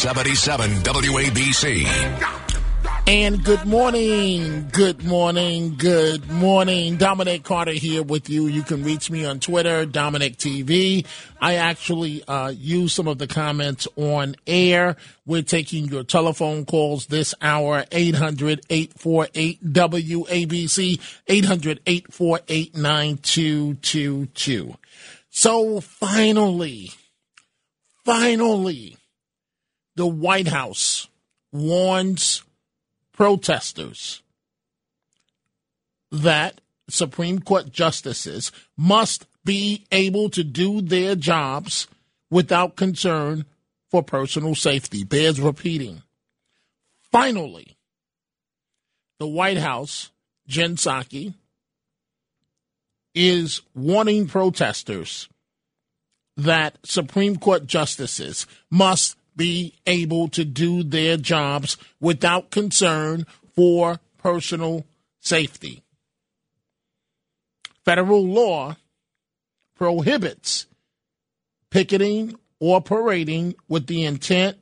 77 WABC. And good morning, good morning, good morning. Dominic Carter here with you. You can reach me on Twitter, Dominic TV. I actually uh, use some of the comments on air. We're taking your telephone calls this hour, 800 848 WABC, 800 848 9222. So finally, finally, the White House warns protesters that Supreme Court justices must be able to do their jobs without concern for personal safety. Bears repeating. Finally, the White House, Jen Psaki, is warning protesters that Supreme Court justices must be able to do their jobs without concern for personal safety. Federal law prohibits picketing or parading with the intent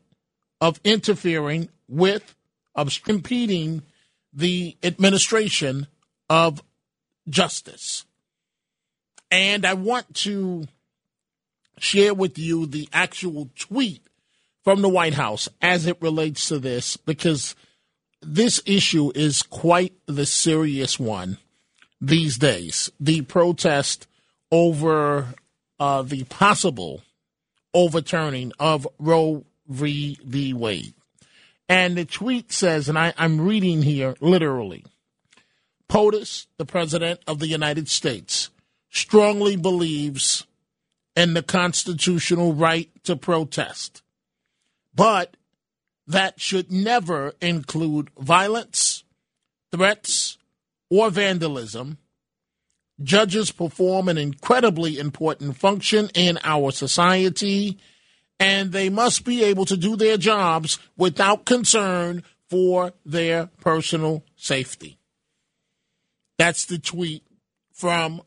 of interfering with, of impeding the administration of justice. And I want to share with you the actual tweet from the White House as it relates to this because this issue is quite the serious one these days. The protest over uh, the possible overturning of Roe v. v. Wade. And the tweet says, and I, I'm reading here literally POTUS, the President of the United States, strongly believes in the constitutional right to protest but that should never include violence, threats, or vandalism. Judges perform an incredibly important function in our society, and they must be able to do their jobs without concern for their personal safety. That's the tweet from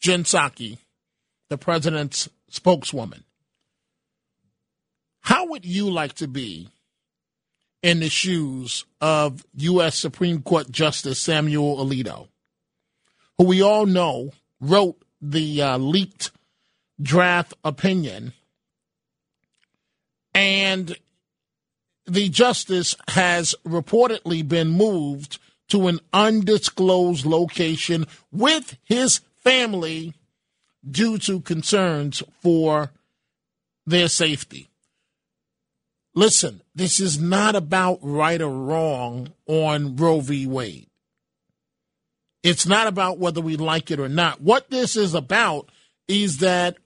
Jen Psaki, the president's spokeswoman. How would you like to be in the shoes of U.S. Supreme Court Justice Samuel Alito, who we all know wrote the uh, leaked draft opinion, and the justice has reportedly been moved to an undisclosed location with his family due to concerns for their safety. Listen, this is not about right or wrong on Roe v. Wade. It's not about whether we like it or not. What this is about is that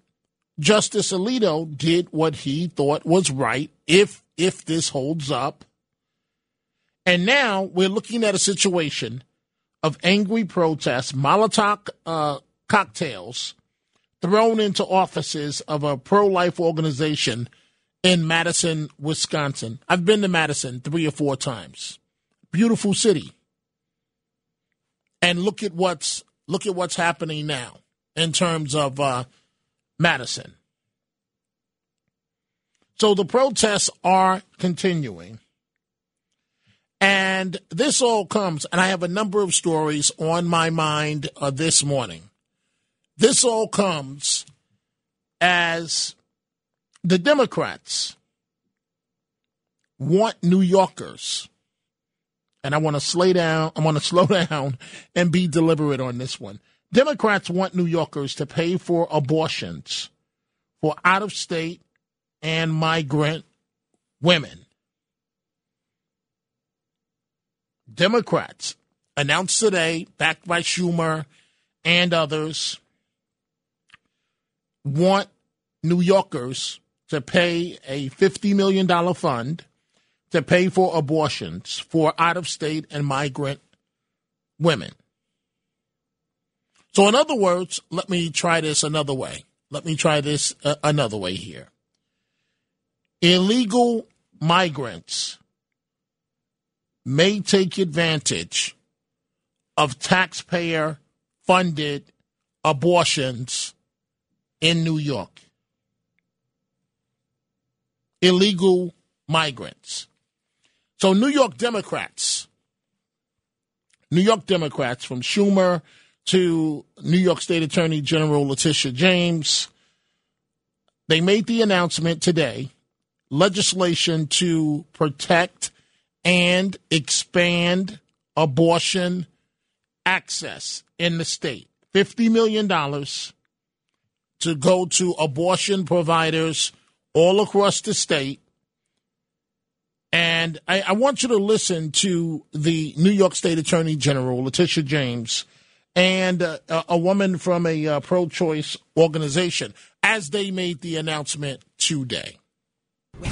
Justice Alito did what he thought was right if if this holds up. And now we're looking at a situation of angry protests, Molotov uh, cocktails thrown into offices of a pro life organization in Madison, Wisconsin. I've been to Madison three or four times. Beautiful city. And look at what's look at what's happening now in terms of uh, Madison. So the protests are continuing. And this all comes, and I have a number of stories on my mind uh, this morning. This all comes as the Democrats want New Yorkers, and I want to slow down, I want to slow down and be deliberate on this one. Democrats want New Yorkers to pay for abortions for out of state and migrant women. Democrats announced today, backed by Schumer and others, want New Yorkers to pay a $50 million fund to pay for abortions for out of state and migrant women. So, in other words, let me try this another way. Let me try this uh, another way here. Illegal migrants may take advantage of taxpayer funded abortions in New York. Illegal migrants. So, New York Democrats, New York Democrats from Schumer to New York State Attorney General Letitia James, they made the announcement today legislation to protect and expand abortion access in the state. $50 million to go to abortion providers all across the state. And I, I, want you to listen to the New York State Attorney General, Letitia James, and uh, a woman from a uh, pro choice organization as they made the announcement today.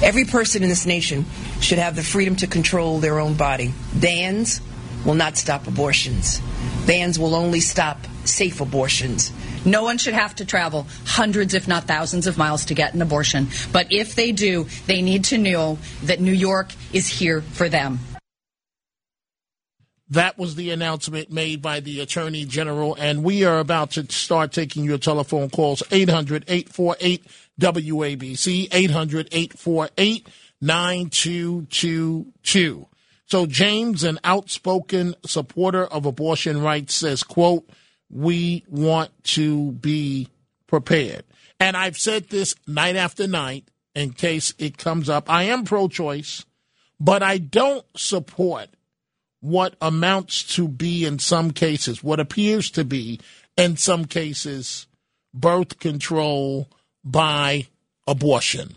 Every person in this nation should have the freedom to control their own body. Bans will not stop abortions. Bans will only stop safe abortions. No one should have to travel hundreds, if not thousands, of miles to get an abortion. But if they do, they need to know that New York is here for them. That was the announcement made by the Attorney General, and we are about to start taking your telephone calls 800 848 WABC, 800 848 9222. So James, an outspoken supporter of abortion rights, says, quote, we want to be prepared. And I've said this night after night in case it comes up. I am pro choice, but I don't support what amounts to be, in some cases, what appears to be, in some cases, birth control by abortion.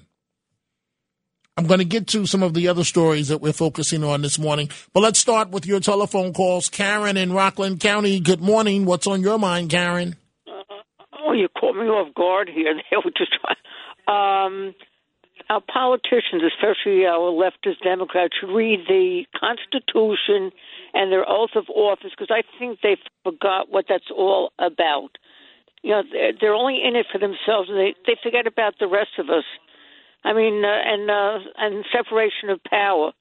I'm going to get to some of the other stories that we're focusing on this morning, but let's start with your telephone calls. Karen in Rockland County, good morning. What's on your mind, Karen? Uh, oh, you caught me off guard here. They were just um, our politicians, especially our leftist Democrats, should read the Constitution and their oath of office because I think they forgot what that's all about. You know, they're, they're only in it for themselves, and they they forget about the rest of us. I mean, uh, and uh, and separation of power.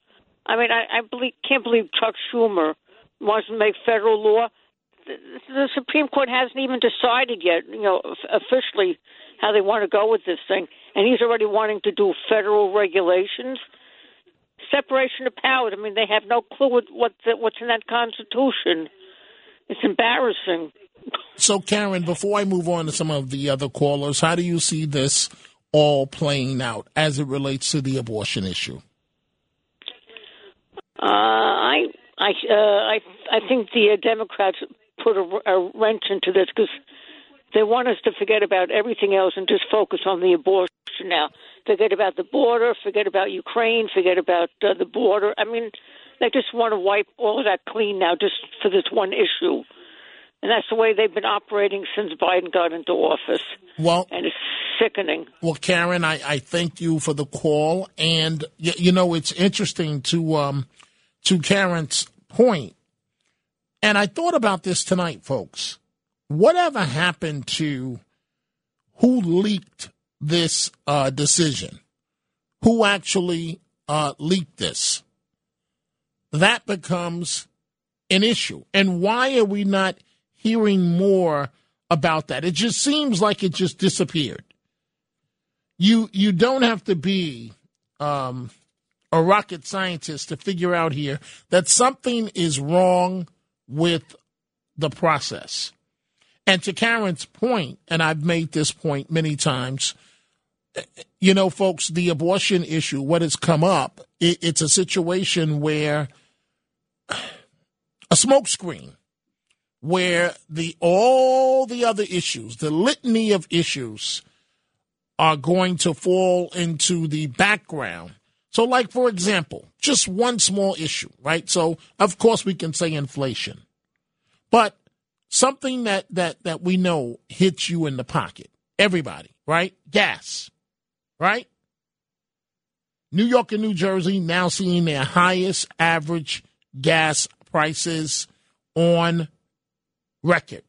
I mean, I, I believe, can't believe Chuck Schumer wants to make federal law. The, the Supreme Court hasn't even decided yet, you know, officially how they want to go with this thing, and he's already wanting to do federal regulations. Separation of powers. I mean, they have no clue what, what the, what's in that Constitution. It's embarrassing. So, Karen, before I move on to some of the other callers, how do you see this all playing out as it relates to the abortion issue? Uh, I I uh, I I think the uh, Democrats put a, a wrench into this because they want us to forget about everything else and just focus on the abortion now. Forget about the border, forget about Ukraine, forget about uh, the border. I mean, they just want to wipe all of that clean now just for this one issue. And that's the way they've been operating since Biden got into office. Well, and it's sickening. Well, Karen, I, I thank you for the call, and you, you know it's interesting to um, to Karen's point. point, and I thought about this tonight, folks. Whatever happened to who leaked this uh, decision? Who actually uh, leaked this? That becomes an issue, and why are we not? Hearing more about that. It just seems like it just disappeared. You you don't have to be um, a rocket scientist to figure out here that something is wrong with the process. And to Karen's point, and I've made this point many times, you know, folks, the abortion issue, what has come up, it, it's a situation where a smokescreen where the all the other issues, the litany of issues, are going to fall into the background. So, like for example, just one small issue, right? So, of course, we can say inflation, but something that that that we know hits you in the pocket, everybody, right? Gas, right? New York and New Jersey now seeing their highest average gas prices on record.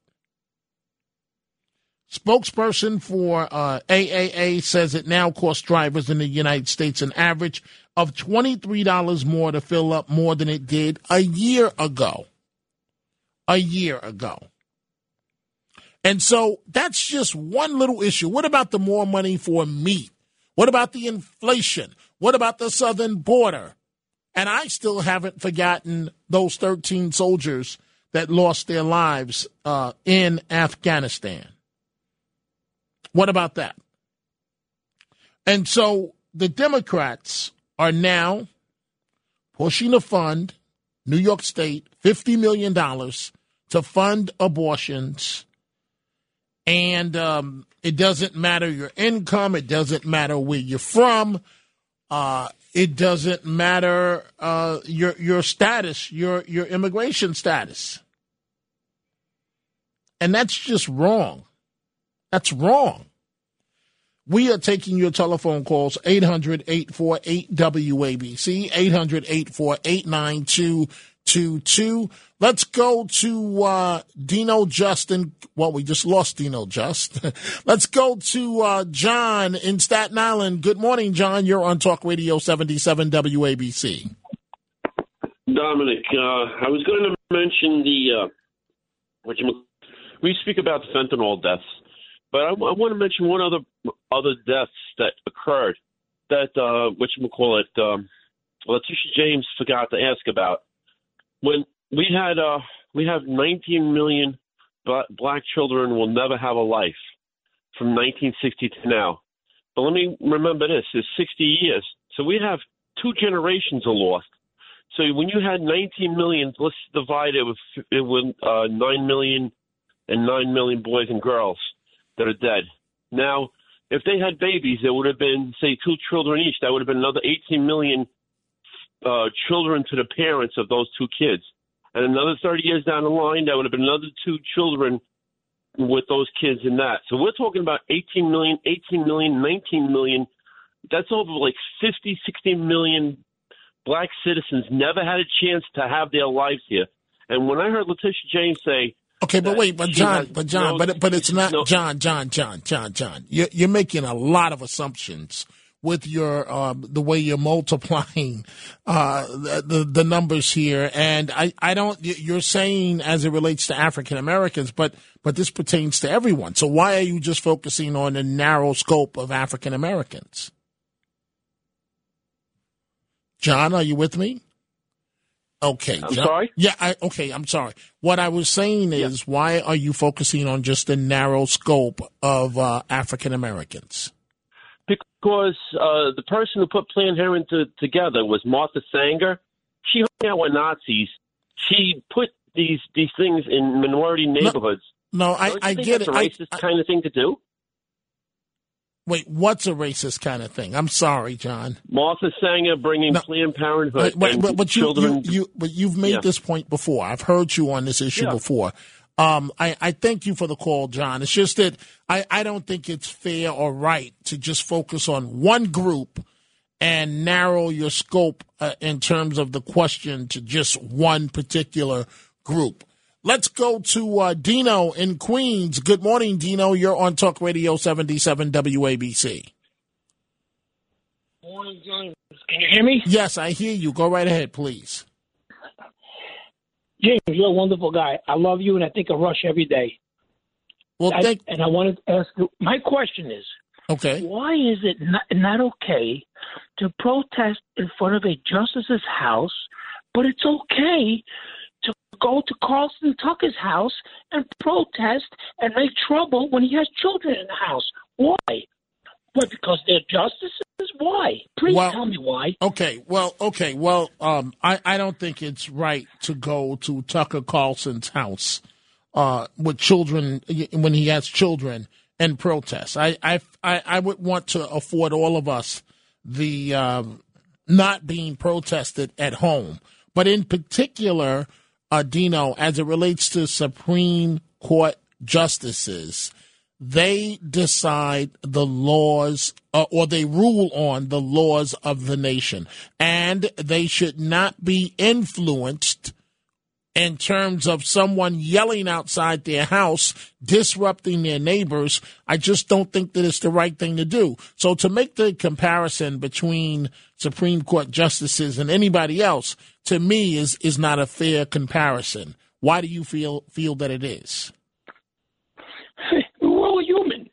Spokesperson for uh, AAA says it now costs drivers in the United States an average of $23 more to fill up more than it did a year ago. A year ago. And so that's just one little issue. What about the more money for meat? What about the inflation? What about the southern border? And I still haven't forgotten those 13 soldiers that lost their lives uh, in Afghanistan. What about that? And so the Democrats are now pushing a fund, New York State, $50 million to fund abortions. And um, it doesn't matter your income, it doesn't matter where you're from. Uh, it doesn't matter uh, your your status, your your immigration status, and that's just wrong. That's wrong. We are taking your telephone calls 800 848 WABC, 800 848 9222. Let's go to uh, Dino Justin. Well, we just lost Dino Just. Let's go to uh, John in Staten Island. Good morning, John. You're on Talk Radio 77 WABC. Dominic, uh, I was going to mention the, uh, what you, we speak about fentanyl deaths but I, I want to mention one other other deaths that occurred that uh, what you call it, um, Letitia James forgot to ask about. When we had uh, we have 19 million black children will never have a life from 1960 to now. But let me remember this: is 60 years, so we have two generations are lost. So when you had 19 million, let's divide it with it with uh, 9 million and 9 million boys and girls that are dead. Now, if they had babies, there would have been, say, two children each. That would have been another 18 million uh, children to the parents of those two kids. And another 30 years down the line, that would have been another two children with those kids in that. So we're talking about 18 million, 18 million, 19 million. That's over like 50, 60 million black citizens never had a chance to have their lives here. And when I heard Letitia James say, Okay, but wait, but John, but John, but but it's not John, John, John, John, John. You're, you're making a lot of assumptions with your um, the way you're multiplying uh, the the numbers here, and I I don't. You're saying as it relates to African Americans, but but this pertains to everyone. So why are you just focusing on the narrow scope of African Americans? John, are you with me? Okay. I'm sorry? Yeah, I, okay, I'm sorry. What I was saying is, yeah. why are you focusing on just the narrow scope of uh, African Americans? Because uh, the person who put Planned Parenthood together was Martha Sanger. She hung out with Nazis. She put these these things in minority neighborhoods. No, no I, I get it. It's a racist I, kind of thing to do. Wait, what's a racist kind of thing? I'm sorry, John. Martha Sanger bringing no, Planned Parenthood but, but, but you, children. You, you, but you've made yeah. this point before. I've heard you on this issue yeah. before. Um, I, I thank you for the call, John. It's just that I, I don't think it's fair or right to just focus on one group and narrow your scope uh, in terms of the question to just one particular group. Let's go to uh, Dino in Queens. Good morning, Dino. You're on Talk Radio 77 WABC. Morning, James. Can you hear me? Yes, I hear you. Go right ahead, please. James, you're a wonderful guy. I love you, and I think of Rush every day. Well, I, thank- and I wanted to ask you. My question is, okay, why is it not, not okay to protest in front of a justice's house, but it's okay go to Carlton Tucker's house and protest and make trouble when he has children in the house. Why? But because they're justices, why? Please Well- tell me why. Okay, well, okay, well, um, I, I don't think it's right to go to Tucker Carlson's house uh, with children when he has children and protest. I, I, I, I would want to afford all of us the um, not being protested at home, but in particular, uh, Dino, as it relates to Supreme Court justices, they decide the laws uh, or they rule on the laws of the nation. And they should not be influenced in terms of someone yelling outside their house disrupting their neighbors i just don't think that it's the right thing to do so to make the comparison between supreme court justices and anybody else to me is is not a fair comparison why do you feel feel that it is We're all human.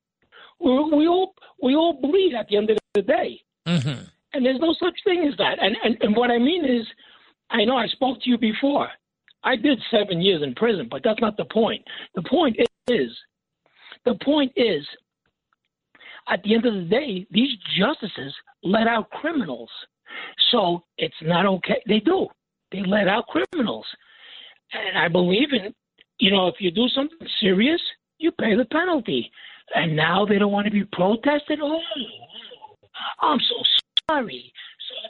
We're, we all we all bleed at the end of the day, mm-hmm. and there's no such thing as that. And, and and what I mean is, I know I spoke to you before. I did seven years in prison, but that's not the point. The point is, the point is, at the end of the day, these justices let out criminals. So it's not okay. They do. They let out criminals. And I believe in, you know, if you do something serious, you pay the penalty. And now they don't want to be protested. Oh, I'm so sorry.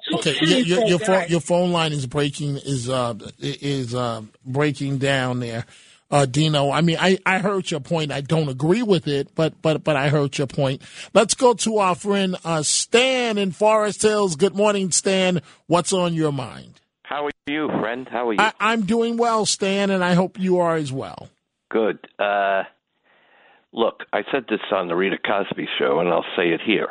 So it's Okay, okay your, your, your phone your phone line is breaking is uh is uh breaking down there, uh Dino. I mean, I I heard your point. I don't agree with it, but but but I heard your point. Let's go to our friend uh Stan in Forest Hills. Good morning, Stan. What's on your mind? How are you, friend? How are you? I, I'm doing well, Stan, and I hope you are as well. Good. Uh, look, I said this on the Rita Cosby show, and I'll say it here.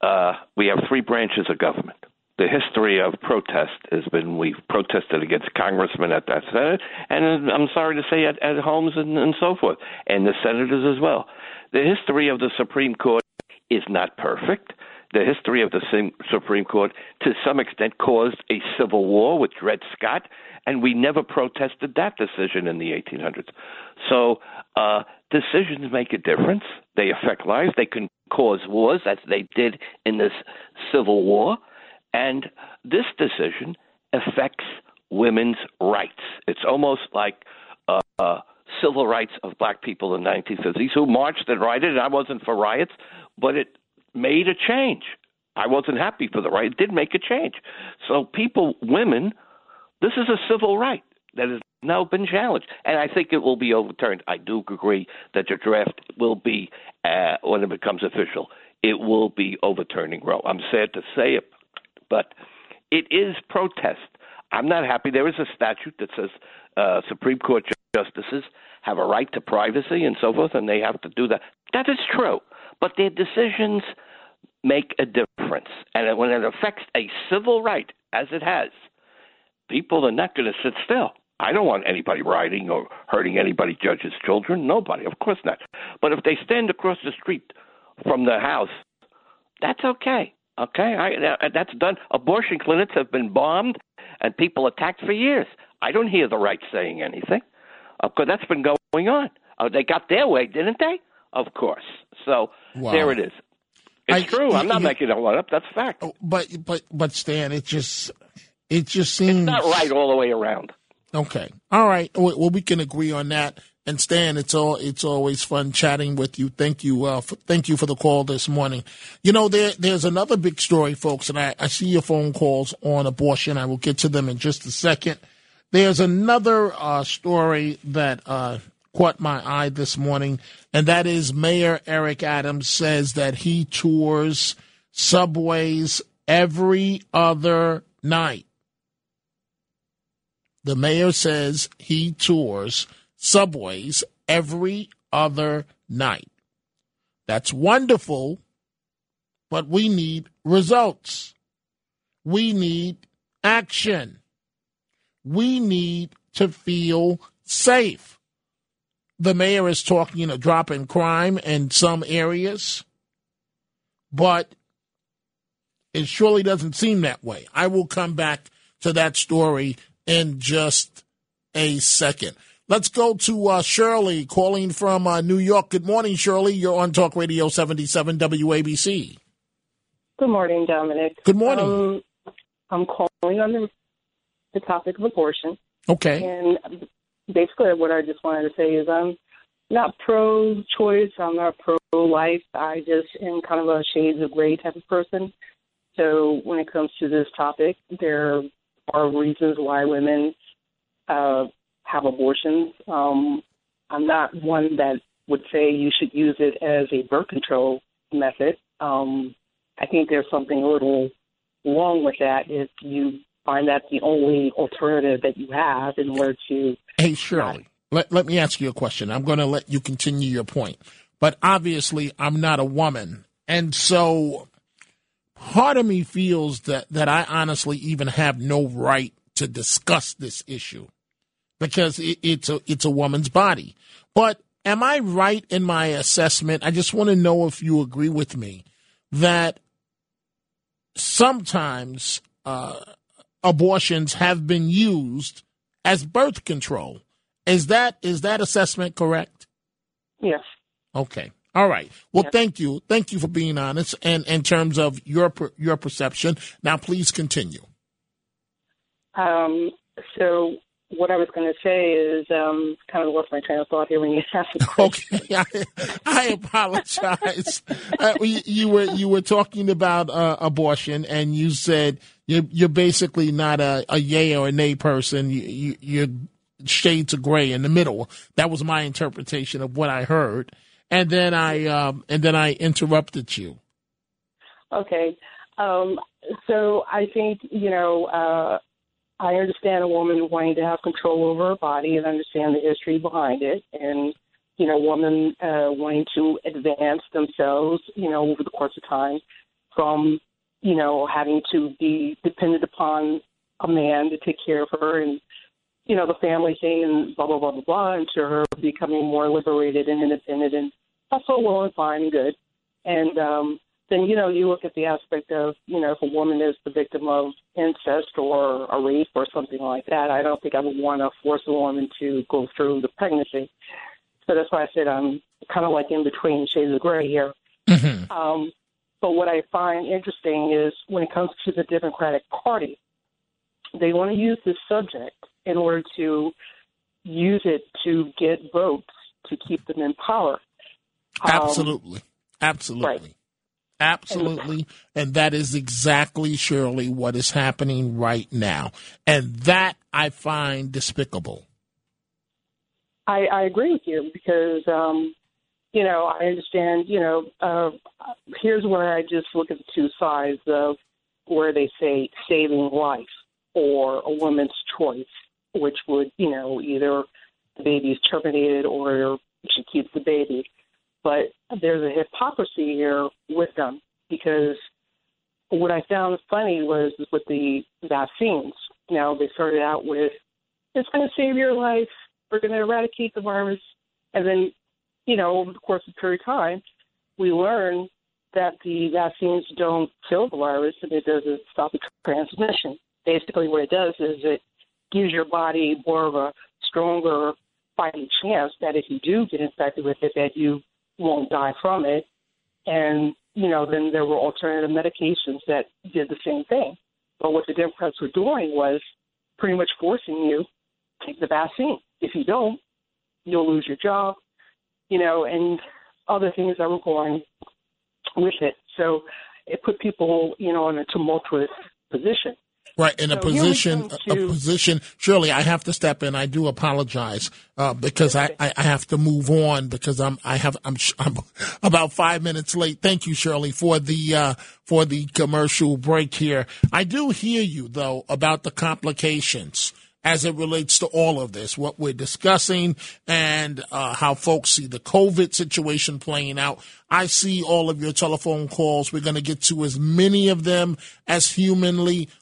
Uh, we have three branches of government. The history of protest has been we've protested against congressmen at that Senate, and I'm sorry to say at, at homes and, and so forth, and the senators as well. The history of the Supreme Court is not perfect. The history of the Supreme Court, to some extent, caused a civil war with Dred Scott, and we never protested that decision in the 1800s. So uh, decisions make a difference. They affect lives. They can cause wars, as they did in this Civil War. And this decision affects women's rights. It's almost like uh, uh, civil rights of black people in the 1950s who marched and rioted. And I wasn't for riots, but it made a change. I wasn't happy for the riot. It did make a change. So people, women, this is a civil right that has now been challenged, and I think it will be overturned. I do agree that the draft will be, uh, when it becomes official, it will be overturning Roe. I'm sad to say it, but it is protest. I'm not happy. There is a statute that says uh, Supreme Court justices have a right to privacy and so forth, and they have to do that. That is true, but their decisions make a difference, and when it affects a civil right, as it has, people are not going to sit still. I don't want anybody rioting or hurting anybody, judges' children. Nobody, of course not. But if they stand across the street from the house, that's okay. Okay, I, that's done. Abortion clinics have been bombed and people attacked for years. I don't hear the right saying anything. Because that's been going on. Uh, they got their way, didn't they? Of course. So Wow. there it is. It's I- true. I'm not you- making that one up. That's fact. But but but Stan, it just it just seems It's not right all the way around. Okay. All right. Well, we can agree on that. And Stan, it's all it's always fun chatting with you. Thank you. Uh, for, thank you for the call this morning. You know, there there's another big story, folks, and I, I see your phone calls on abortion. I will get to them in just a second. There's another uh, story that uh, caught my eye this morning, and that is Mayor Eric Adams says that he tours subways every other night. The mayor says he tours subways every other night. That's wonderful, but we need results. We need action. We need to feel safe. The mayor is talking a drop in crime in some areas, but it surely doesn't seem that way. I will come back to that story in just a second. Let's go to uh, Shirley calling from uh, New York. Good morning, Shirley. You're on Talk Radio 77 WABC. Good morning, Dominic. Good morning. Um, I'm calling on the, the topic of abortion. Okay. And basically, what I just wanted to say is I'm not pro choice, I'm not pro life. I just am kind of a shades of gray type of person. So when it comes to this topic, there are reasons why women uh, have abortions. Um, I'm not one that would say you should use it as a birth control method. Um, I think there's something a little wrong with that if you find that the only alternative that you have in order to. Hey, Shirley, let, let me ask you a question. I'm going to let you continue your point. But obviously, I'm not a woman. And so part of me feels that, that I honestly even have no right to discuss this issue because it, it's a it's a woman's body. But am I right in my assessment? I just want to know if you agree with me that sometimes uh, abortions have been used as birth control. Is that is that assessment correct? Yes. Okay. All right. Well, thank you. Thank you for being honest and in terms of your your perception. Now, please continue. Um, so what I was going to say is um, kind of lost my train of thought here when you asked the question. Okay, I, I apologize. uh, you, you, were you were talking about uh, abortion, and you said you're, you're basically not a, a yay or a nay person. You, you, you're shades of gray in the middle. That was my interpretation of what I heard, and then I um, and then I interrupted you. Okay. Um, so I think you know. Uh, I understand a woman wanting to have control over her body and understand the history behind it, and you know, women uh, wanting to advance themselves, you know, over the course of time, from you know having to be dependent upon a man to take care of her and you know the family thing and blah blah blah blah blah, and to her becoming more liberated and independent, and that's all well and fine and good, and um, then you know you look at the aspect of you know if a woman is the victim of incest or a rape or something like that, I don't think I would want to force a woman to go through the pregnancy. So that's why I said I'm kind of like in between shades of gray here. Mm-hmm. Um, but what I find interesting is when it comes to the Democratic Party, they want to use this subject in order to use it to get votes to keep them in power. Um, Absolutely. Absolutely. Right. Absolutely. And that is exactly, Shirley, what is happening right now. And that I find despicable. I, I agree with you because, um, you know, I understand, you know, uh, here's where I just look at the two sides of where they say saving life or a woman's choice, which would, you know, either the baby is terminated or she keeps the baby. But there's a hypocrisy here with them because what I found funny was with the vaccines. Now they started out with it's going to save your life. We're going to eradicate the virus, and then you know over the course of a period of time, we learn that the vaccines don't kill the virus and it doesn't stop the transmission. Basically, what it does is it gives your body more of a stronger fighting chance that if you do get infected with it, that you won't die from it. And, you know, then there were alternative medications that did the same thing. But what the Democrats were doing was pretty much forcing you to take the vaccine. If you don't, you'll lose your job, you know, and other things that were going with it. So it put people, you know, in a tumultuous position. Right, in a So we position, a to- position. Shirley, I have to step in. I do apologize uh, because I, I, I have to move on because I'm I have I'm, I'm about five minutes late. Thank you, Shirley, for the uh, for the commercial break here. I do hear you though about the complications as it relates to all of this, what we're discussing, and uh, how folks see the COVID situation playing out. I see all of your telephone calls. We're going to get to as many of them as humanly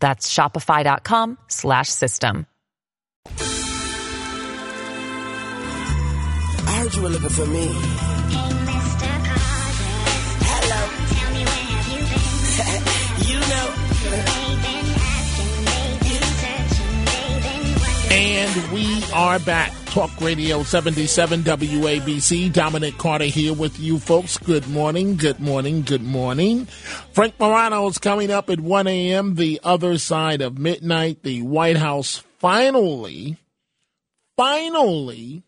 That's shopify.com slash system. I heard you were looking for me. And we are back. Talk Radio 77 WABC. Dominic Carter here with you folks. Good morning, good morning, good morning. Frank Morano is coming up at 1 a.m. The other side of midnight. The White House finally, finally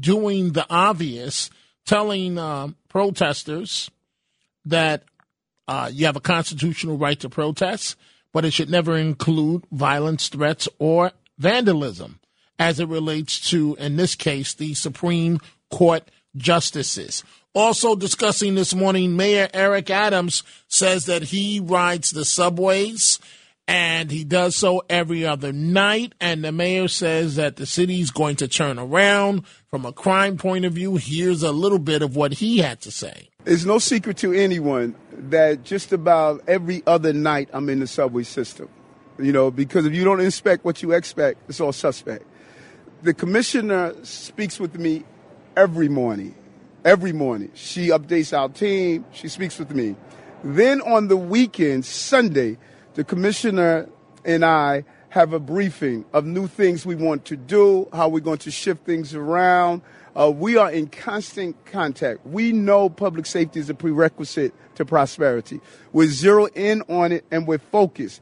doing the obvious, telling uh, protesters that uh, you have a constitutional right to protest, but it should never include violence, threats, or vandalism as it relates to, in this case, the Supreme Court justices. Also discussing this morning, Mayor Eric Adams says that he rides the subways and he does so every other night. And the mayor says that the city's going to turn around from a crime point of view. Here's a little bit of what he had to say. It's no secret to anyone that just about every other night I'm in the subway system. You know, because if you don't inspect what you expect, it's all suspect. The commissioner speaks with me every morning. Every morning. She updates our team. She speaks with me. Then on the weekend, Sunday, the commissioner and I have a briefing of new things we want to do, how we're going to shift things around. Uh, we are in constant contact. We know public safety is a prerequisite to prosperity. We're zero in on it and we're focused.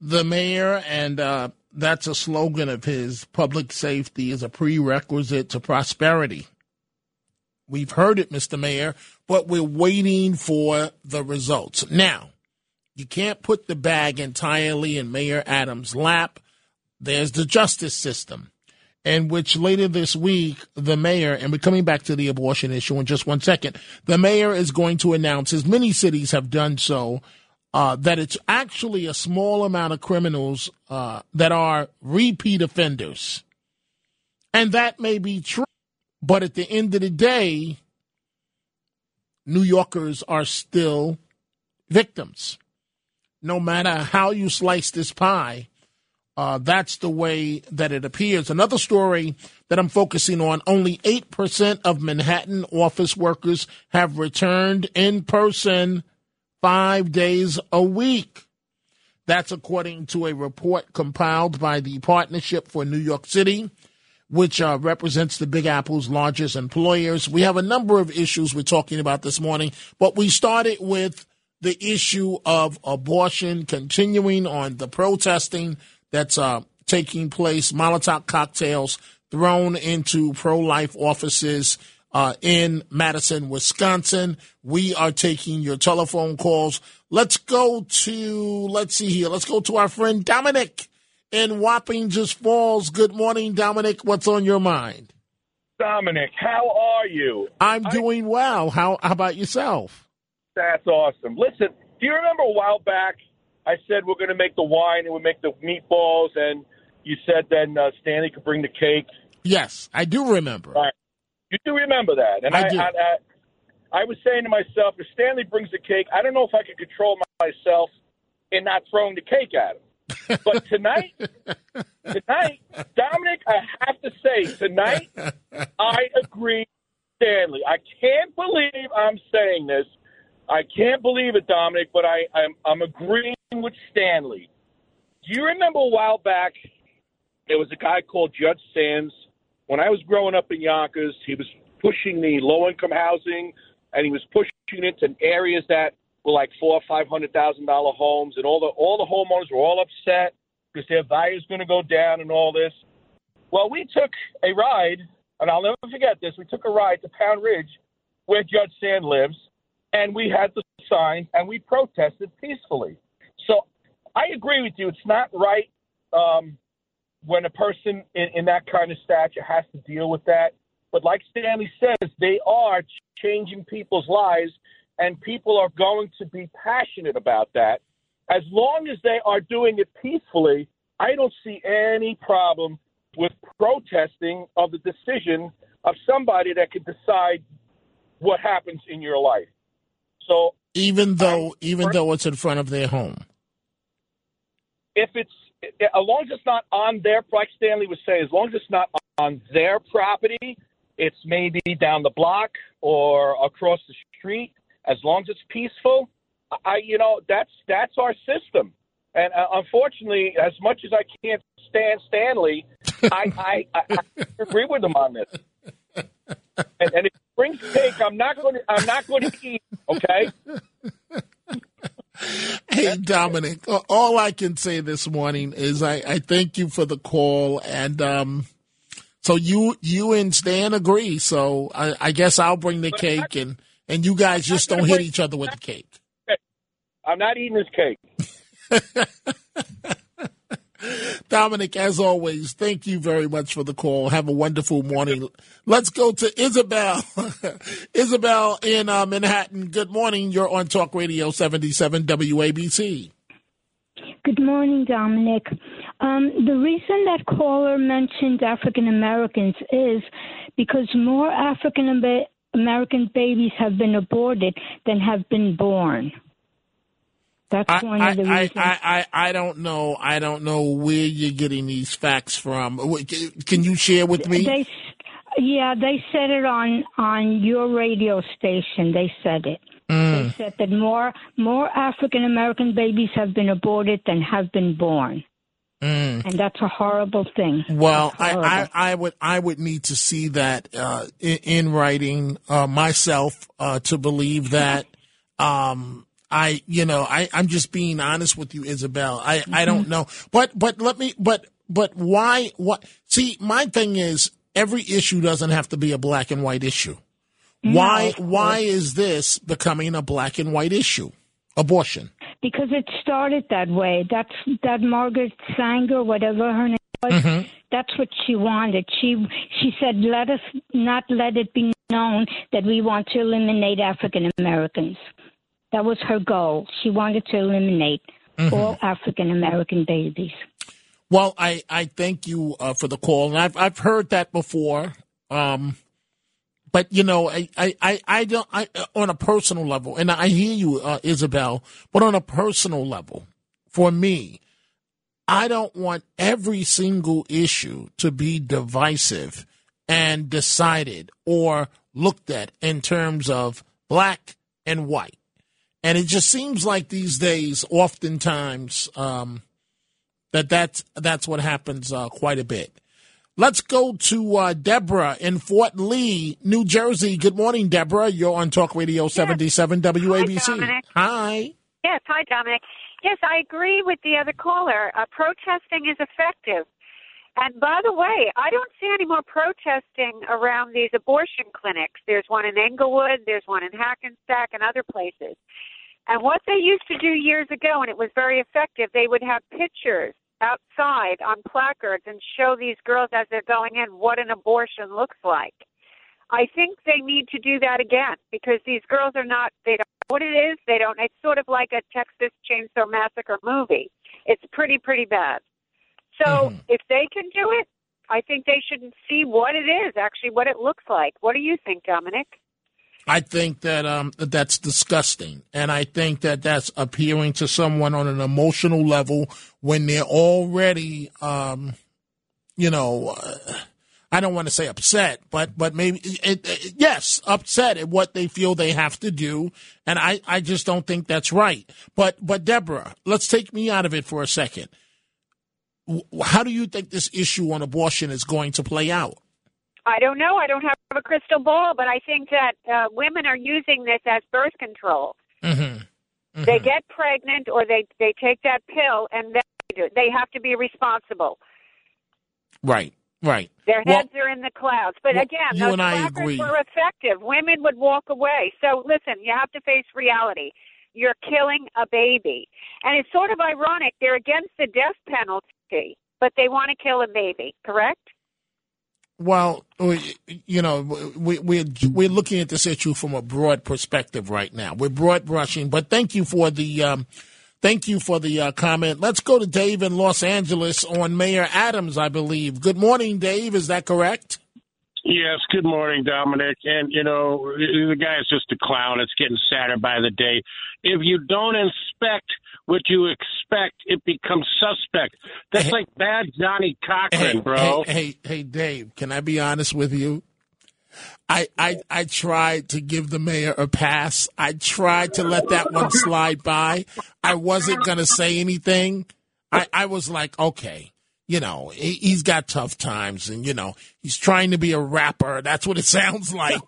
The mayor, and uh, that's a slogan of his public safety is a prerequisite to prosperity. We've heard it, Mr. Mayor, but we're waiting for the results. Now, you can't put the bag entirely in Mayor Adams' lap. There's the justice system, in which later this week, the mayor, and we're coming back to the abortion issue in just one second, the mayor is going to announce, as many cities have done so, uh, that it's actually a small amount of criminals uh, that are repeat offenders. And that may be true. But at the end of the day, New Yorkers are still victims no matter how you slice this pie, uh, that's the way that it appears. Another story that I'm focusing on only 8% of Manhattan office workers have returned in person five days a week. That's according to a report compiled by the Partnership for New York City, which uh, represents the Big Apple's largest employers. We have a number of issues we're talking about this morning, but we started with the issue of abortion, continuing on the protesting that's uh, taking place, Molotov cocktails thrown into pro life offices uh, in Madison, Wisconsin. We are taking your telephone calls. Let's go to, let's see here, let's go to our friend Dominic in Wappingers Falls. Good morning, Dominic. What's on your mind? Dominic, how are you? I'm doing well. How, how about yourself? That's awesome. Listen, do you remember a while back I said we're going to make the wine and we make the meatballs, and you said then uh, Stanley could bring the cake? Yes, I do remember. Right. You do remember that, and I, I, I, I was saying to myself, if Stanley brings the cake, I don't know if I can control myself in not throwing the cake at him. But tonight, tonight, Dominic, I have to say, tonight, I agree, Stanley. I can't believe I'm saying this. I can't believe it, Dominic, but I, I'm, I'm agreeing with Stanley. Do you remember a while back there was a guy called Judge Sands? When I was growing up in Yonkers, he was pushing the low income housing and he was pushing it to areas that were like four or five hundred thousand dollar homes and all the all the homeowners were all upset because their value is going to go down and all this. Well, we took a ride, and I'll never forget this. We took a ride to Pound Ridge, where Judge Sand lives, and we had the sign and we protested peacefully. So I agree with you. It's not right um, when a person in, in that kind of stature has to deal with that. But like Stanley says, they are changing people's lives, and people are going to be passionate about that. As long as they are doing it peacefully, I don't see any problem with protesting of the decision of somebody that can decide what happens in your life. So even though even though it's in front of their home. If it's as long as it's not on their, like Stanley was saying, as long as it's not on their property, it's maybe down the block or across the street. As long as it's peaceful, I, you know, that's that's our system. And uh, unfortunately, as much as I can't stand Stanley, I, I, I, I agree with him on this. And, and if he brings cake, I'm not going to. I'm not going to eat. Okay. Hey, Dominic, all I can say this morning is I, I thank you for the call. And um, so you you and Stan agree. So I, I guess I'll bring the cake and, and you guys just don't hit each other with the cake. I'm not eating this cake. Dominic, as always, thank you very much for the call. Have a wonderful morning. Let's go to Isabel. Isabel in uh, Manhattan. Good morning. You're on Talk Radio 77 WABC. Good morning, Dominic. Um, the reason that caller mentioned African Americans is because more African American babies have been aborted than have been born. That's I, one I, of the I, reasons. I, I, I don't know. I don't know where you're getting these facts from. Can you share with me? They, yeah, they said it on on your radio station. They said it. Mm. They said that more more African American babies have been aborted than have been born, Mm. and that's a horrible thing. Well, That's I. I, I would I would need to see that uh, in, in writing uh, myself uh, to believe that. Um, I you know I I'm just being honest with you, Isabel. I I mm-hmm. don't know, but but let me but but why what? See, my thing is every issue doesn't have to be a black and white issue. Why why is this becoming a black and white issue? Abortion. because it started that way. That's that Margaret Sanger, whatever her name was. Mm-hmm. That's what she wanted. She she said, "Let us not let it be known that we want to eliminate African Americans." That was her goal. She wanted to eliminate Mhm. all African American babies. Well, I, I thank you uh, for the call, and I've I've heard that before. Um, but you know, I I, I, I don't I, on a personal level, and I hear you, uh, Isabel. But on a personal level, for me, I don't want every single issue to be divisive and decided or looked at in terms of black and white. And it just seems like these days, oftentimes, um, that that's that's what happens uh, quite a bit. Let's go to uh, Deborah in Fort Lee, New Jersey. Good morning, Deborah. You're on Talk Radio 77 WABC. Dominic. Hi. Yes, hi, Dominic. Yes, I agree with the other caller. Uh, protesting is effective. And by the way, I don't see any more protesting around these abortion clinics. There's one in Englewood, there's one in Hackensack, and other places. And what they used to do years ago, and it was very effective, they would have pictures outside on placards and show these girls as they're going in what an abortion looks like. I think they need to do that again because these girls are not, they don't know what it is. They don't, it's sort of like a Texas Chainsaw Massacre movie. It's pretty, pretty bad. So if they can do it, I think they should see what it is, actually, what it looks like. What do you think, Dominic? I think that um, that's disgusting, and I think that that's appealing to someone on an emotional level when they're already, um, you know, uh, I don't want to say upset, but but maybe it, it, yes, upset at what they feel they have to do, and I I just don't think that's right. But but Deborah, let's take me out of it for a second. How do you think this issue on abortion is going to play out? I don't know. I don't have a crystal ball, but I think that uh, women are using this as birth control. Mm-hmm. They get pregnant or they they take that pill and they, do they have to be responsible. Right, right. Their Well- heads are in the clouds. But Well, again, those agree. were effective. Women would walk away. So listen, you have to face reality. You're killing a baby. And it's sort of ironic. They're against the death penalty, but they want to kill a baby, correct? Well, we- you know, we, we're we're looking at this issue from a broad perspective right now. We're broad brushing, but thank you for the um, thank you for the uh, comment. Let's go to Dave in Los Angeles on Mayor Adams, I believe. Good morning, Dave. Is that correct? Yes, good morning, Dominic. And, you know, the guy is just a clown. It's getting sadder by the day. If you don't inspect what you expect, it becomes suspect. That's like bad Johnnie Cochran, Hey, bro. Hey, hey, hey, Dave, can I be honest with you? I, I I tried to give the mayor a pass. I tried to let that one slide by. I wasn't gonna say anything. I, I was like, okay, you know, he, he's got tough times, and you know, he's trying to be a rapper. That's what it sounds like.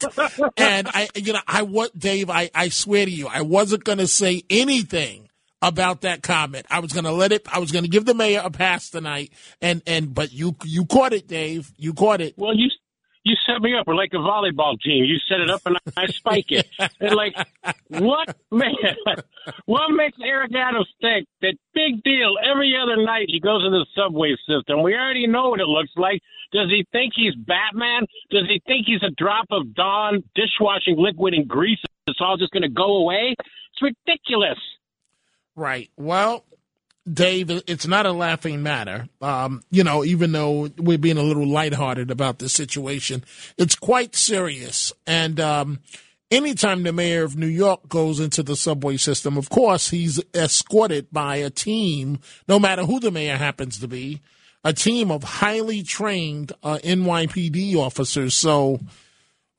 and I, you know, I what Dave, I I swear to you, I wasn't gonna say anything about that comment. I was going to let it. I was going to give the mayor a pass tonight, and and but you you caught it, Dave. You caught it. Well, you you set me up. We're like a volleyball team. You set it up and I spike it. And like, what man? What makes Eric Adams think that big deal? Every other night he goes in the subway system. We already know what it looks like. Does he think he's Batman? Does he think he's a drop of Dawn dishwashing liquid and grease? It's all just going to go away. It's ridiculous. Right. Well, Dave, it's not a laughing matter. Um, you know, even though we're being a little lighthearted about this situation, it's quite serious. And um, anytime the mayor of New York goes into the subway system, of course, he's escorted by a team, no matter who the mayor happens to be, a team of highly trained uh, NYPD officers. So,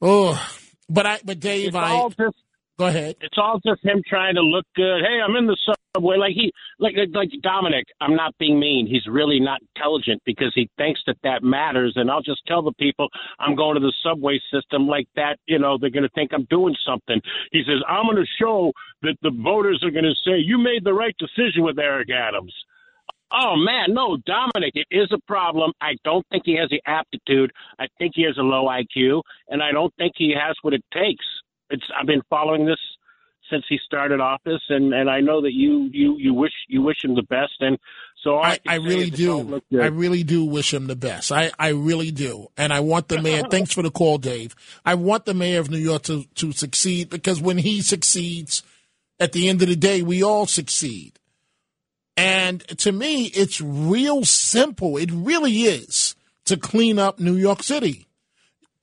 oh, but I, but Dave, It's I all just go ahead. It's all just him trying to look good. Hey, I'm in the subway. Like he, like like Dominic. I'm not being mean. He's really not intelligent because he thinks that that matters. And I'll just tell the people I'm going to the subway system like that. You know, they're going to think I'm doing something. He says I'm going to show that the voters are going to say you made the right decision with Eric Adams. Oh man, no, Dominic, it is a problem. I don't think he has the aptitude. I think he has a low IQ, and I don't think he has what it takes. It's I've been following this since he started office, and and I know that you you you wish you wish him the best, and so I, I, I really do. I really do wish him the best. I, I really do. And I want the mayor, thanks for the call, Dave. I want the mayor of New York to, to succeed because when he succeeds, at the end of the day, we all succeed. And to me, it's real simple. It really is to clean up New York City.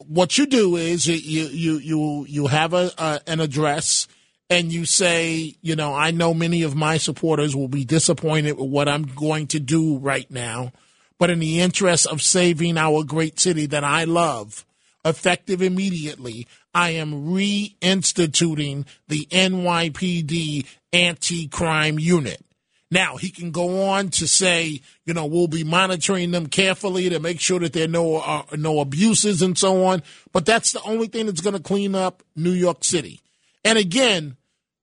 What you do is you you you you, have a, an address and you say, you know, I know many of my supporters will be disappointed with what I'm going to do right now, but in the interest of saving our great city that I love, effective immediately, I am reinstituting the NYPD anti-crime unit. Now, he can go on to say, you know, we'll be monitoring them carefully to make sure that there are no, uh, no abuses and so on. But that's the only thing that's going to clean up New York City. And again,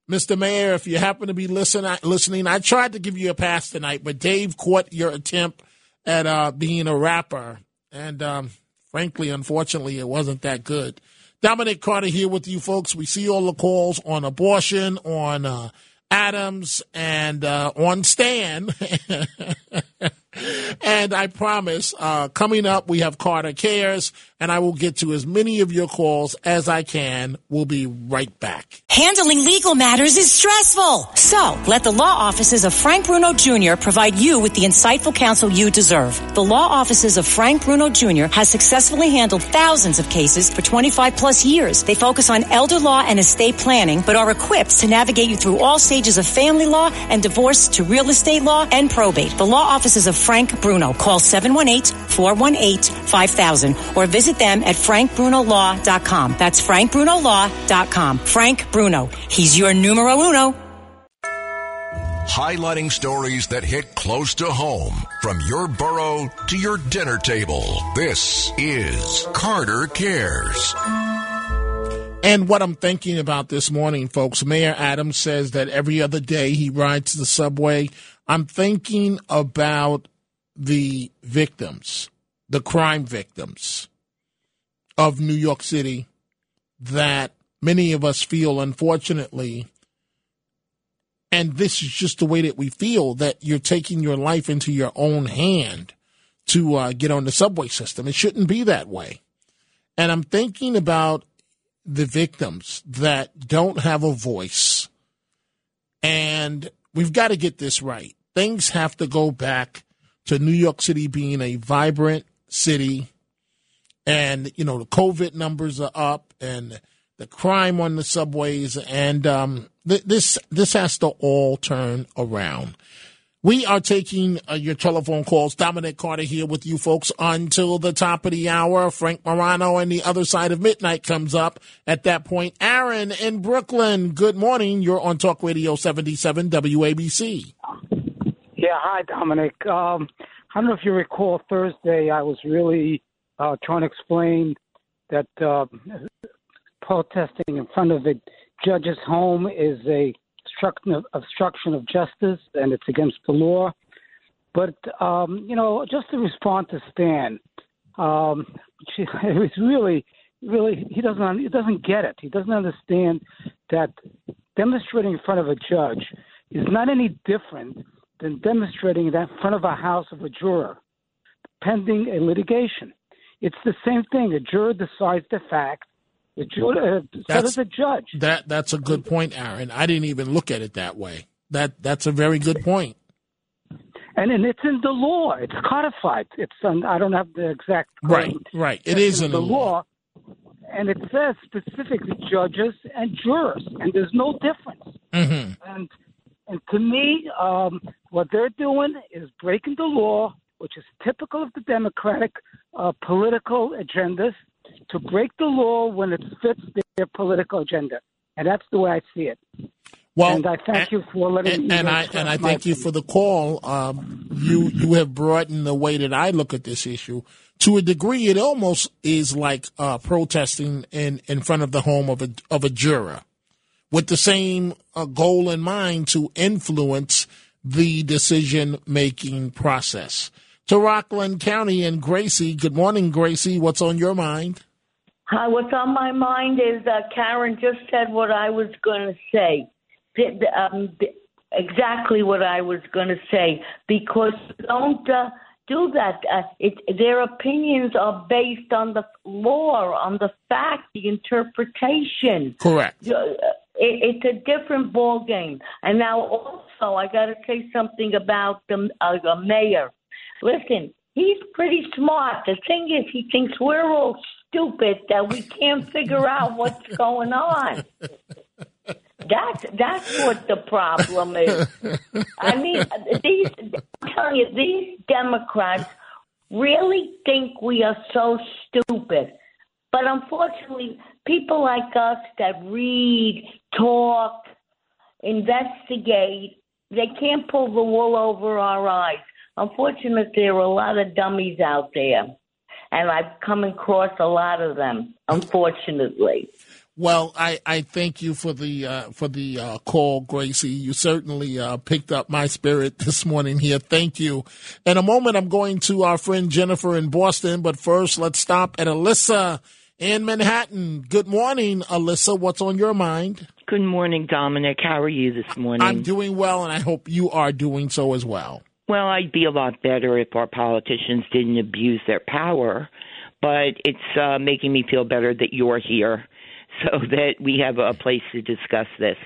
Mr. Mayor, if you happen to be listen, listening, I tried to give you a pass tonight, but Dave caught your attempt at uh, being a rapper. And um, frankly, unfortunately, it wasn't that good. Dominic Carter here with you folks. We see all the calls on abortion, on uh, Adams, and uh, on Stan. and I promise, uh, coming up, we have Carter Cares, and I will get to as many of your calls as I can. We'll be right back. Handling legal matters is stressful. So, let the law offices of Frank Bruno Jr. provide you with the insightful counsel you deserve. The law offices of Frank Bruno Jr. has successfully handled thousands of cases for 25 plus years. They focus on elder law and estate planning, but are equipped to navigate you through all stages of family law and divorce to real estate law and probate. The law offices of Frank Bruno. Call 718-418-5000 or visit them at frankbrunolaw.com. That's frankbrunolaw.com. Frank Bruno. He's your numero uno. Highlighting stories that hit close to home from your borough to your dinner table. This is Carter Cares. And what I'm thinking about this morning, folks, Mayor Adams says that every other day he rides the subway. I'm thinking about the victims, the crime victims of New York City that many of us feel, unfortunately, and this is just the way that we feel that you're taking your life into your own hand to uh, get on the subway system. It shouldn't be that way. And I'm thinking about the victims that don't have a voice. And we've got to get this right. Things have to go back to New York City being a vibrant city and you know the COVID numbers are up, and the crime on the subways, and um, th- this this has to all turn around. We are taking uh, your telephone calls. Dominic Carter here with you folks until the top of the hour. Frank Morano and the other side of midnight comes up at that point. Aaron in Brooklyn, good morning. You're on Talk Radio 77 WABC. Yeah, hi, Dominic. Um, I don't know if you recall Thursday, I was really uh, trying to explain that uh, protesting in front of the judge's home is a obstruction of, justice and it's against the law. But, um, you know, just to respond to Stan, um, she, it was really, really, he doesn't, he doesn't get it. He doesn't understand that demonstrating in front of a judge is not any different than demonstrating that in front of a house of a juror pending a litigation. It's the same thing. A juror decides the fact. The juror, uh, so That's- does the judge. That that's a good point, Aaron. I didn't even look at it that way. That that's a very good point. And, and it's in the law. It's codified. It's I don't have the exact Right, quote. right. It It's is in the law. And it says specifically judges and jurors, and there's no difference. Mm-hmm. And and to me, um, what they're doing is breaking the law, which is typical of the Democratic uh, political agendas, to break the law when it fits their political agenda, and that's the way I see it. Well, and I thank you for letting and, me. and I and I thank you for the call. Um, you you have broadened the way that I look at this issue. To a degree, it almost is like uh, protesting in, in front of the home of a of a juror, with the same uh, goal in mind to influence the decision making process. To Rockland County and Gracie, good morning, Gracie. What's on your mind? Hi, what's on my mind is uh, Karen just said what I was going to say. Um, exactly what I was going to say because don't uh, do that. Uh, it, their opinions are based on the law, on the fact, the interpretation. Correct. Uh, it, it's a different ball game. And now also, I got to say something about the, uh, the mayor. Listen, he's pretty smart. The thing is, he thinks we're all stupid that we can't figure out what's going on. That's that's what the problem is. I mean, these I'm telling you, these Democrats really think we are so stupid. But unfortunately, people like us that read, talk, investigate, they can't pull the wool over our eyes. Unfortunately, there are a lot of dummies out there, and I've come across a lot of them. Unfortunately. Well, I, I thank you for the uh, for the uh, call, Gracie. You certainly uh, picked up my spirit this morning here. Thank you. In a moment, I'm going to our friend Jennifer in Boston, but first, let's stop at Alyssa in Manhattan. Good morning, Alyssa. What's on your mind? Good morning, Dominic. How are you this morning? I'm doing well, and I hope you are doing so as well. Well, I'd be a lot better if our politicians didn't abuse their power, but it's uh, making me feel better that you're here so that we have a place to discuss this.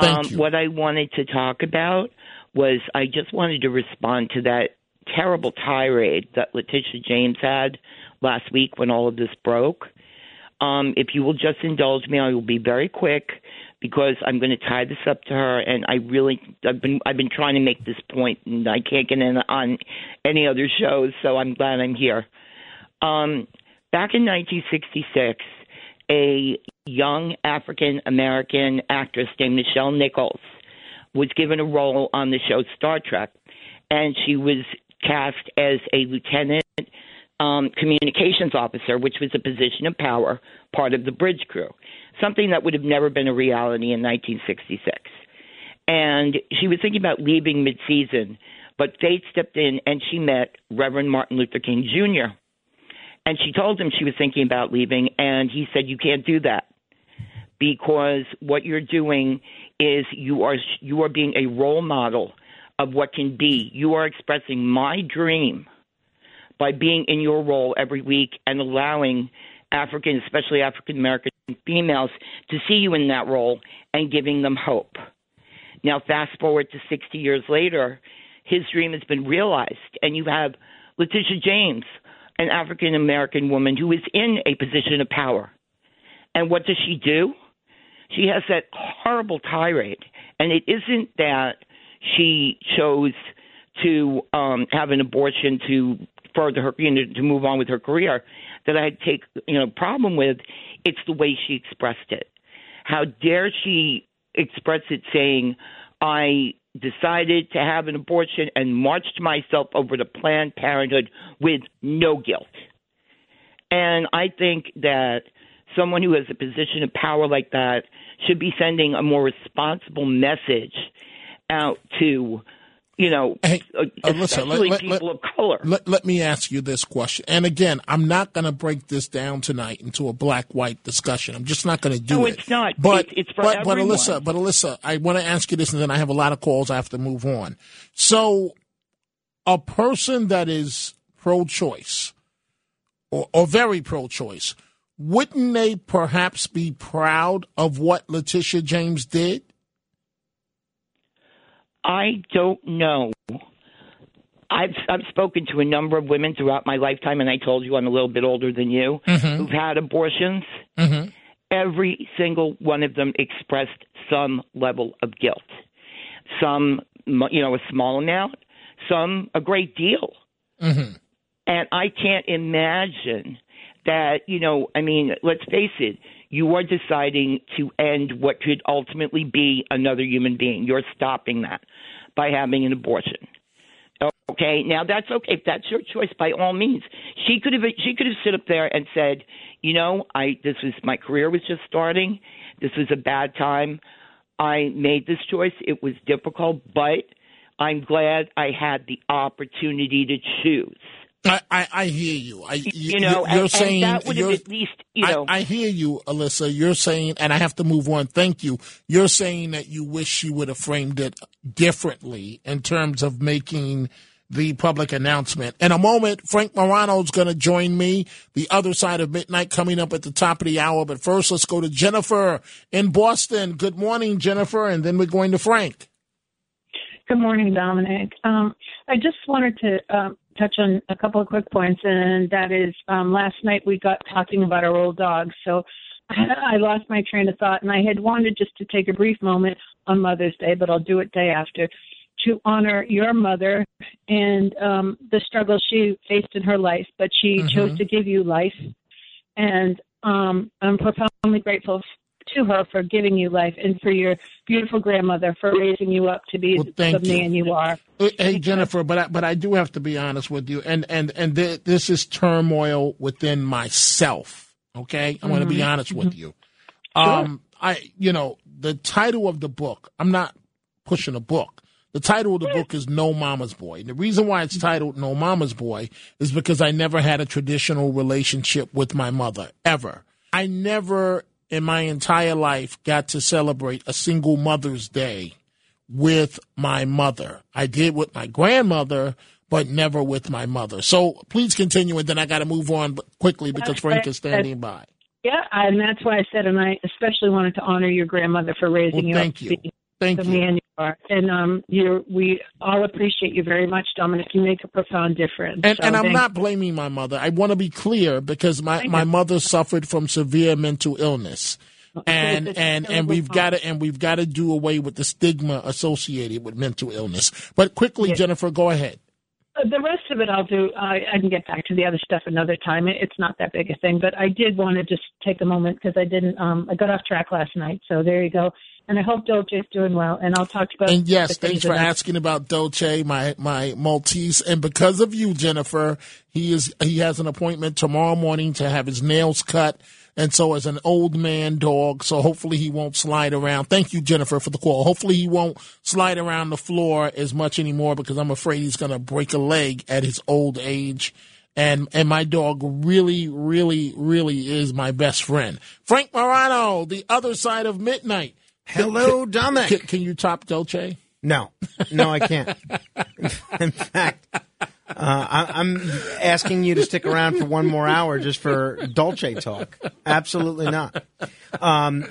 Thank um, you. What I wanted to talk about was I just wanted to respond to that terrible tirade that Letitia James had last week when all of this broke. Um, if you will just indulge me, I will be very quick because I'm going to tie this up to her, and I really I've been I've been trying to make this point, and I can't get in on any other shows, so I'm glad I'm here. Um, back in 1966, a young African American actress named Nichelle Nichols was given a role on the show Star Trek, and she was cast as a lieutenant um, communications officer, which was a position of power, part of the bridge crew, something that would have never been a reality in 1966. And she was thinking about leaving mid-season, but fate stepped in and she met Reverend Martin Luther King Jr. And she told him she was thinking about leaving, and he said, "You can't do that because what you're doing is you are you are being a role model of what can be. You are expressing my dream by being in your role every week and allowing African, especially African American females, to see you in that role and giving them hope. Now, fast forward to 60 years later, his dream has been realized, and you have Letitia James, an African American woman who is in a position of power. And what does she do? She has that horrible tirade. And it isn't that she chose to um, have an abortion to further her, you know, to move on with her career that I take, you know, problem with. It's the way she expressed it. How dare she express it saying, I decided to have an abortion and marched myself over to Planned Parenthood with no guilt. And I think that someone who has a position of power like that should be sending a more responsible message out to, you know, Uh, especially listen, let- let- people let- of color. Let, let me ask you this question. And again, I'm not going to break this down tonight into a black white discussion. I'm just not going to do No, it. it's not. But, It's- it's for but, but. Alyssa, but Alyssa, I want to ask you this, and then I have a lot of calls. I have to move on. So, a person that is pro-choice or, or very pro-choice, wouldn't they perhaps be proud of what Letitia James did? I don't know. I've I've spoken to a number of women throughout my lifetime, and I told you I'm a little bit older than you Mhm. who've had abortions. Mm-hmm. Every single one of them expressed some level of guilt. Some, you know, a small amount. Some a great deal. Mm-hmm. And I can't imagine that, you know, I mean, let's face it, you are deciding to end what could ultimately be another human being. You're stopping that by having an abortion. Okay, now that's okay. If that's your choice, by all means. She could have she could have stood up there and said, you know, I this was my career was just starting. This was a bad time. I made this choice. It was difficult, but I'm glad I had the opportunity to choose. I, I, I hear you. I, You know, you're and, saying and that would have you're- at least, you know, I, I hear you, Alyssa. You're saying, and I have to move on. Thank you. You're saying that you wish she would have framed it differently in terms of making the public announcement. In a moment, Frank Morano is going to join me. The other side of midnight coming up at the top of the hour. But first, let's go to Jennifer in Boston. Good morning, Jennifer, and then we're going to Frank. Good morning, Dominic. Um, I just wanted to um, touch on a couple of quick points, and that is um, last night we got talking about our old dogs. So I lost my train of thought, and I had wanted just to take a brief moment on Mother's Day, but I'll do it day after, to honor your mother and um, the struggle she faced in her life, but she Mhm. chose to give you life. And um, I'm profoundly grateful to her for giving you life and for your beautiful grandmother for raising you up to be the you. man you are. Hey Jennifer, but I, but I do have to be honest with you, and and and th- this is turmoil within myself. Okay, I want to be Mhm. honest with you. Sure. Um, I you know the title of the book. I'm not pushing a book. The title of the book is No Mama's Boy. And the reason why it's titled No Mama's Boy is because I never had a traditional relationship with my mother ever. I never in my entire life got to celebrate a single Mother's Day with my mother. I did with my grandmother, but never with my mother. So please continue, and then I got to move on quickly because Frank is standing by. Yeah, and that's why I said, and I especially wanted to honor your grandmother for raising Well, you thank you. Thank you. Are. And um, you, we all appreciate you very much, Dominic. You make a profound difference. And, So and I'm not blaming my mother. I want to be clear because my, my mother suffered from severe mental illness. And and and we've got to and we've got to do away with the stigma associated with mental illness. But quickly, Jennifer, go ahead. Uh, The rest of it I'll do. I, I can get back to the other stuff another time. It, it's not that big a thing, but I did want to just take a moment because I didn't. Um, I got off track last night, so there you go. And I hope Dolce's doing well. And I'll talk to about. And yes, thanks for asking about Dolce, my my Maltese. And because of you, Jennifer, he is he has an appointment tomorrow morning to have his nails cut. And so, as an old man dog, so hopefully he won't slide around. Thank you, Jennifer, for the call. Hopefully he won't slide around the floor as much anymore because I'm afraid he's going to break a leg at his old age. And and my dog really, really, really is my best friend. Frank Morano, the other side of midnight. Hello, Dominic. Can, can you top Dolce? No, no, I can't. In fact, uh, I, I'm asking you to stick around for one more hour just for Dolce talk. Absolutely not. Um,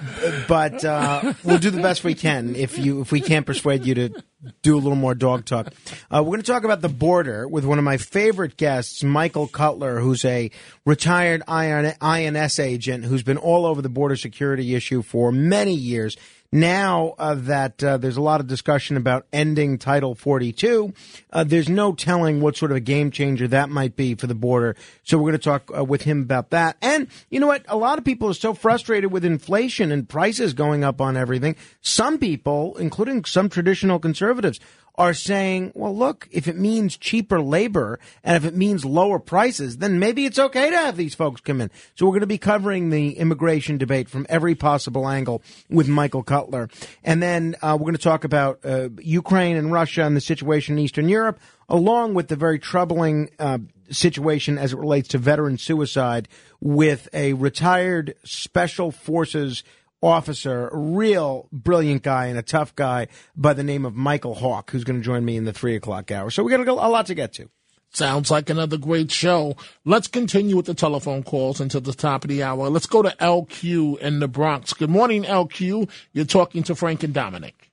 but uh, we'll do the best we can if you if we can't persuade you to do a little more dog talk. Uh, we're going to talk about the border with one of my favorite guests, Michael Cutler, who's a retired INS agent who's been all over the border security issue for many years. Now uh, that uh, there's a lot of discussion about ending Title 42, uh, there's no telling what sort of a game changer that might be for the border. So we're going to talk uh, with him about that. And you know what? A lot of people are so frustrated with inflation and prices going up on everything. Some people, including some traditional conservatives, are saying, well, look, if it means cheaper labor and if it means lower prices, then maybe it's okay to have these folks come in. So we're going to be covering the immigration debate from every possible angle with Michael Cutler. And then uh, we're going to talk about uh, Ukraine and Russia and the situation in Eastern Europe, along with the very troubling uh, situation as it relates to veteran suicide with a retired special forces officer, a real brilliant guy and a tough guy by the name of Michael Hawk, who's going to join me in the three o'clock hour. So we got a lot to get to. Sounds like another great show. Let's continue with the telephone calls until the top of the hour. Let's go to LQ in the Bronx. Good morning, LQ. You're talking to Frank and Dominic.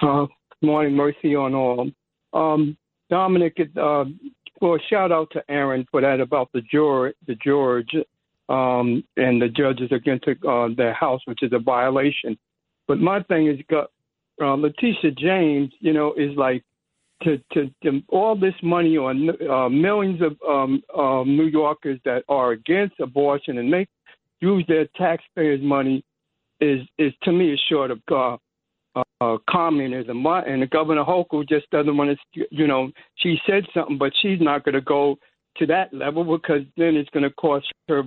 Uh, morning, mercy on all. Um, Dominic, uh, well, shout out to Aaron for that about the George, the George um, and the judges against uh, their house, which is a violation. But my thing is, uh, Letitia James, you know, is like to, to, to all this money on uh, millions of um, uh, New Yorkers that are against abortion and make use their taxpayers' money is is to me is short of uh, uh, communism. And the Governor Hochul just doesn't want to, you know, she said something, but she's not going to go to that level because then it's going to cost her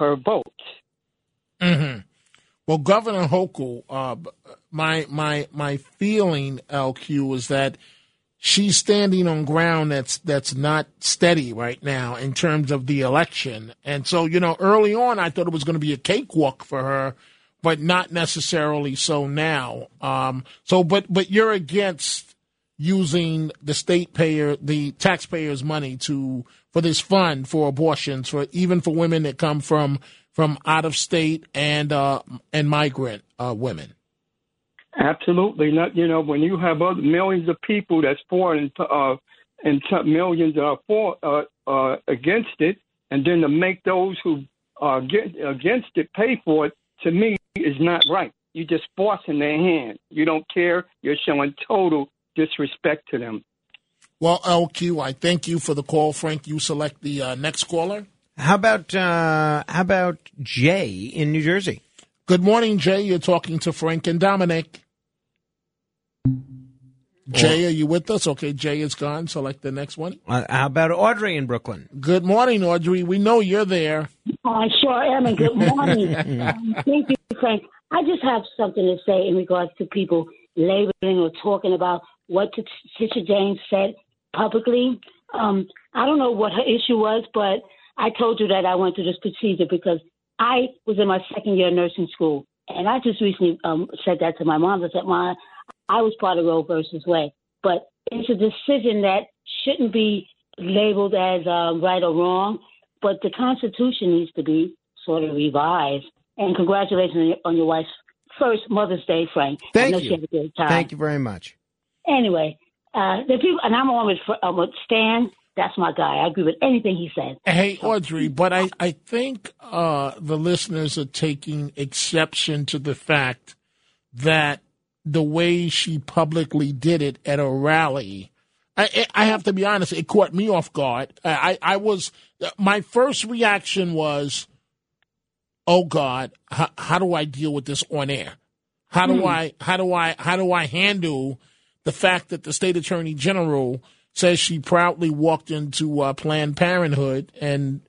her vote. Mm-hmm. Well, Governor Hochul, uh, my my my feeling, LQ, is that she's standing on ground that's that's not steady right now in terms of the election. And so, you know, early on, I thought it was going to be a cakewalk for her, but not necessarily so now. Um, so, but but you're against using the state payer, the taxpayers' money to for this fund for abortions, for even for women that come from from out of state and uh, and migrant uh, women. Absolutely, not. You know, when you have other millions of people that's for and uh, and millions are for uh, uh, against it, and then to make those who are against it pay for it, to me, is not right. You're just forcing their hand. You don't care. You're showing total disrespect to them. Well, LQ, I thank you for the call, Frank. You select the uh, next caller. How about uh, how about Jay in New Jersey? Good morning, Jay. You're talking to Frank and Dominic. Jay, are you with us? Okay, Jay is gone. Select the next one. Uh, how about Audrey in Brooklyn? Good morning, Audrey. We know you're there. I sure am, and good morning. um, thank you, Frank. I just have something to say in regards to people labeling or talking about what Sister James said publicly. Um, I don't know what her issue was, but I told you that I went through this procedure because I was in my second year of nursing school, and I just recently um, said that to my mom. I said, "My, I was part of Roe versus Wade, but it's a decision that shouldn't be labeled as uh, right or wrong. But the Constitution needs to be sort of revised. And congratulations on your, on your wife's first Mother's Day, Frank. Thank I know you. She had a good time. Thank you very much. Anyway, uh, the people, and I'm on with, uh, with Stan. That's my guy. I agree with anything he said. Hey, Audrey, but I, I think uh, the listeners are taking exception to the fact that the way she publicly did it at a rally, I, I have to be honest, it caught me off guard. I, I was, my first reaction was, oh God, how, how do I deal with this on air? How do Hmm. I, how do I, how do I handle the fact that the state attorney general says she proudly walked into uh, Planned Parenthood and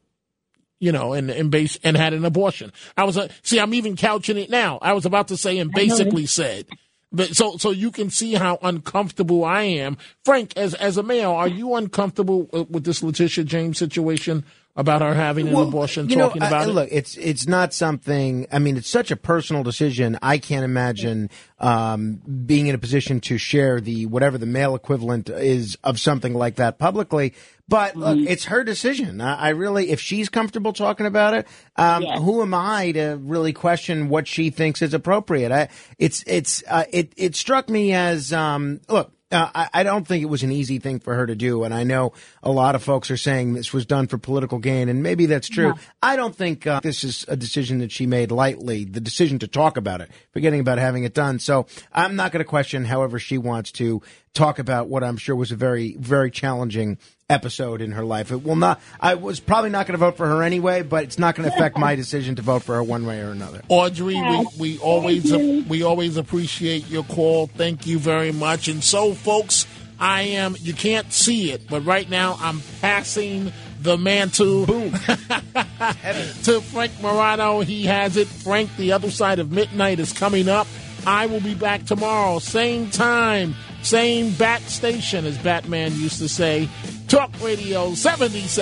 you know and and base and had an abortion. I was uh, see I'm even couching it now. I was about to say and basically said. But so so you can see how uncomfortable I am. Frank as as a male, are you uncomfortable uh, with this Letitia James situation about her having an Well, abortion, you know, talking I- about it? Look, it's it's not something. I mean, it's such a personal decision. I can't imagine um, being in a position to share the whatever the male equivalent is of something like that publicly. But look, Mm-hmm. it's her decision. I, I really, if she's comfortable talking about it, um, who am I to really question what she thinks is appropriate? I, it's it's uh, it it struck me as um, look. Uh, I, I don't think it was an easy thing for her to do, and I know a lot of folks are saying this was done for political gain, and maybe that's true. I don't think uh, this is a decision that she made lightly. The decision to talk about it, forgetting about having it done. So I'm not going to question, however, she wants to talk about what I'm sure was a very, very challenging episode in her life. It will not. I was probably not going to vote for her anyway, but it's not going to affect my decision to vote for her one way or another. Audrey, we, we always we always appreciate your call. Thank you very much. And so, folks, I am. You can't see it, but right now I'm passing the mantle Boom. to Frank Morano. He has it. Frank, the other side of midnight is coming up. I will be back tomorrow, same time, same bat station, as Batman used to say. Talk Radio 77.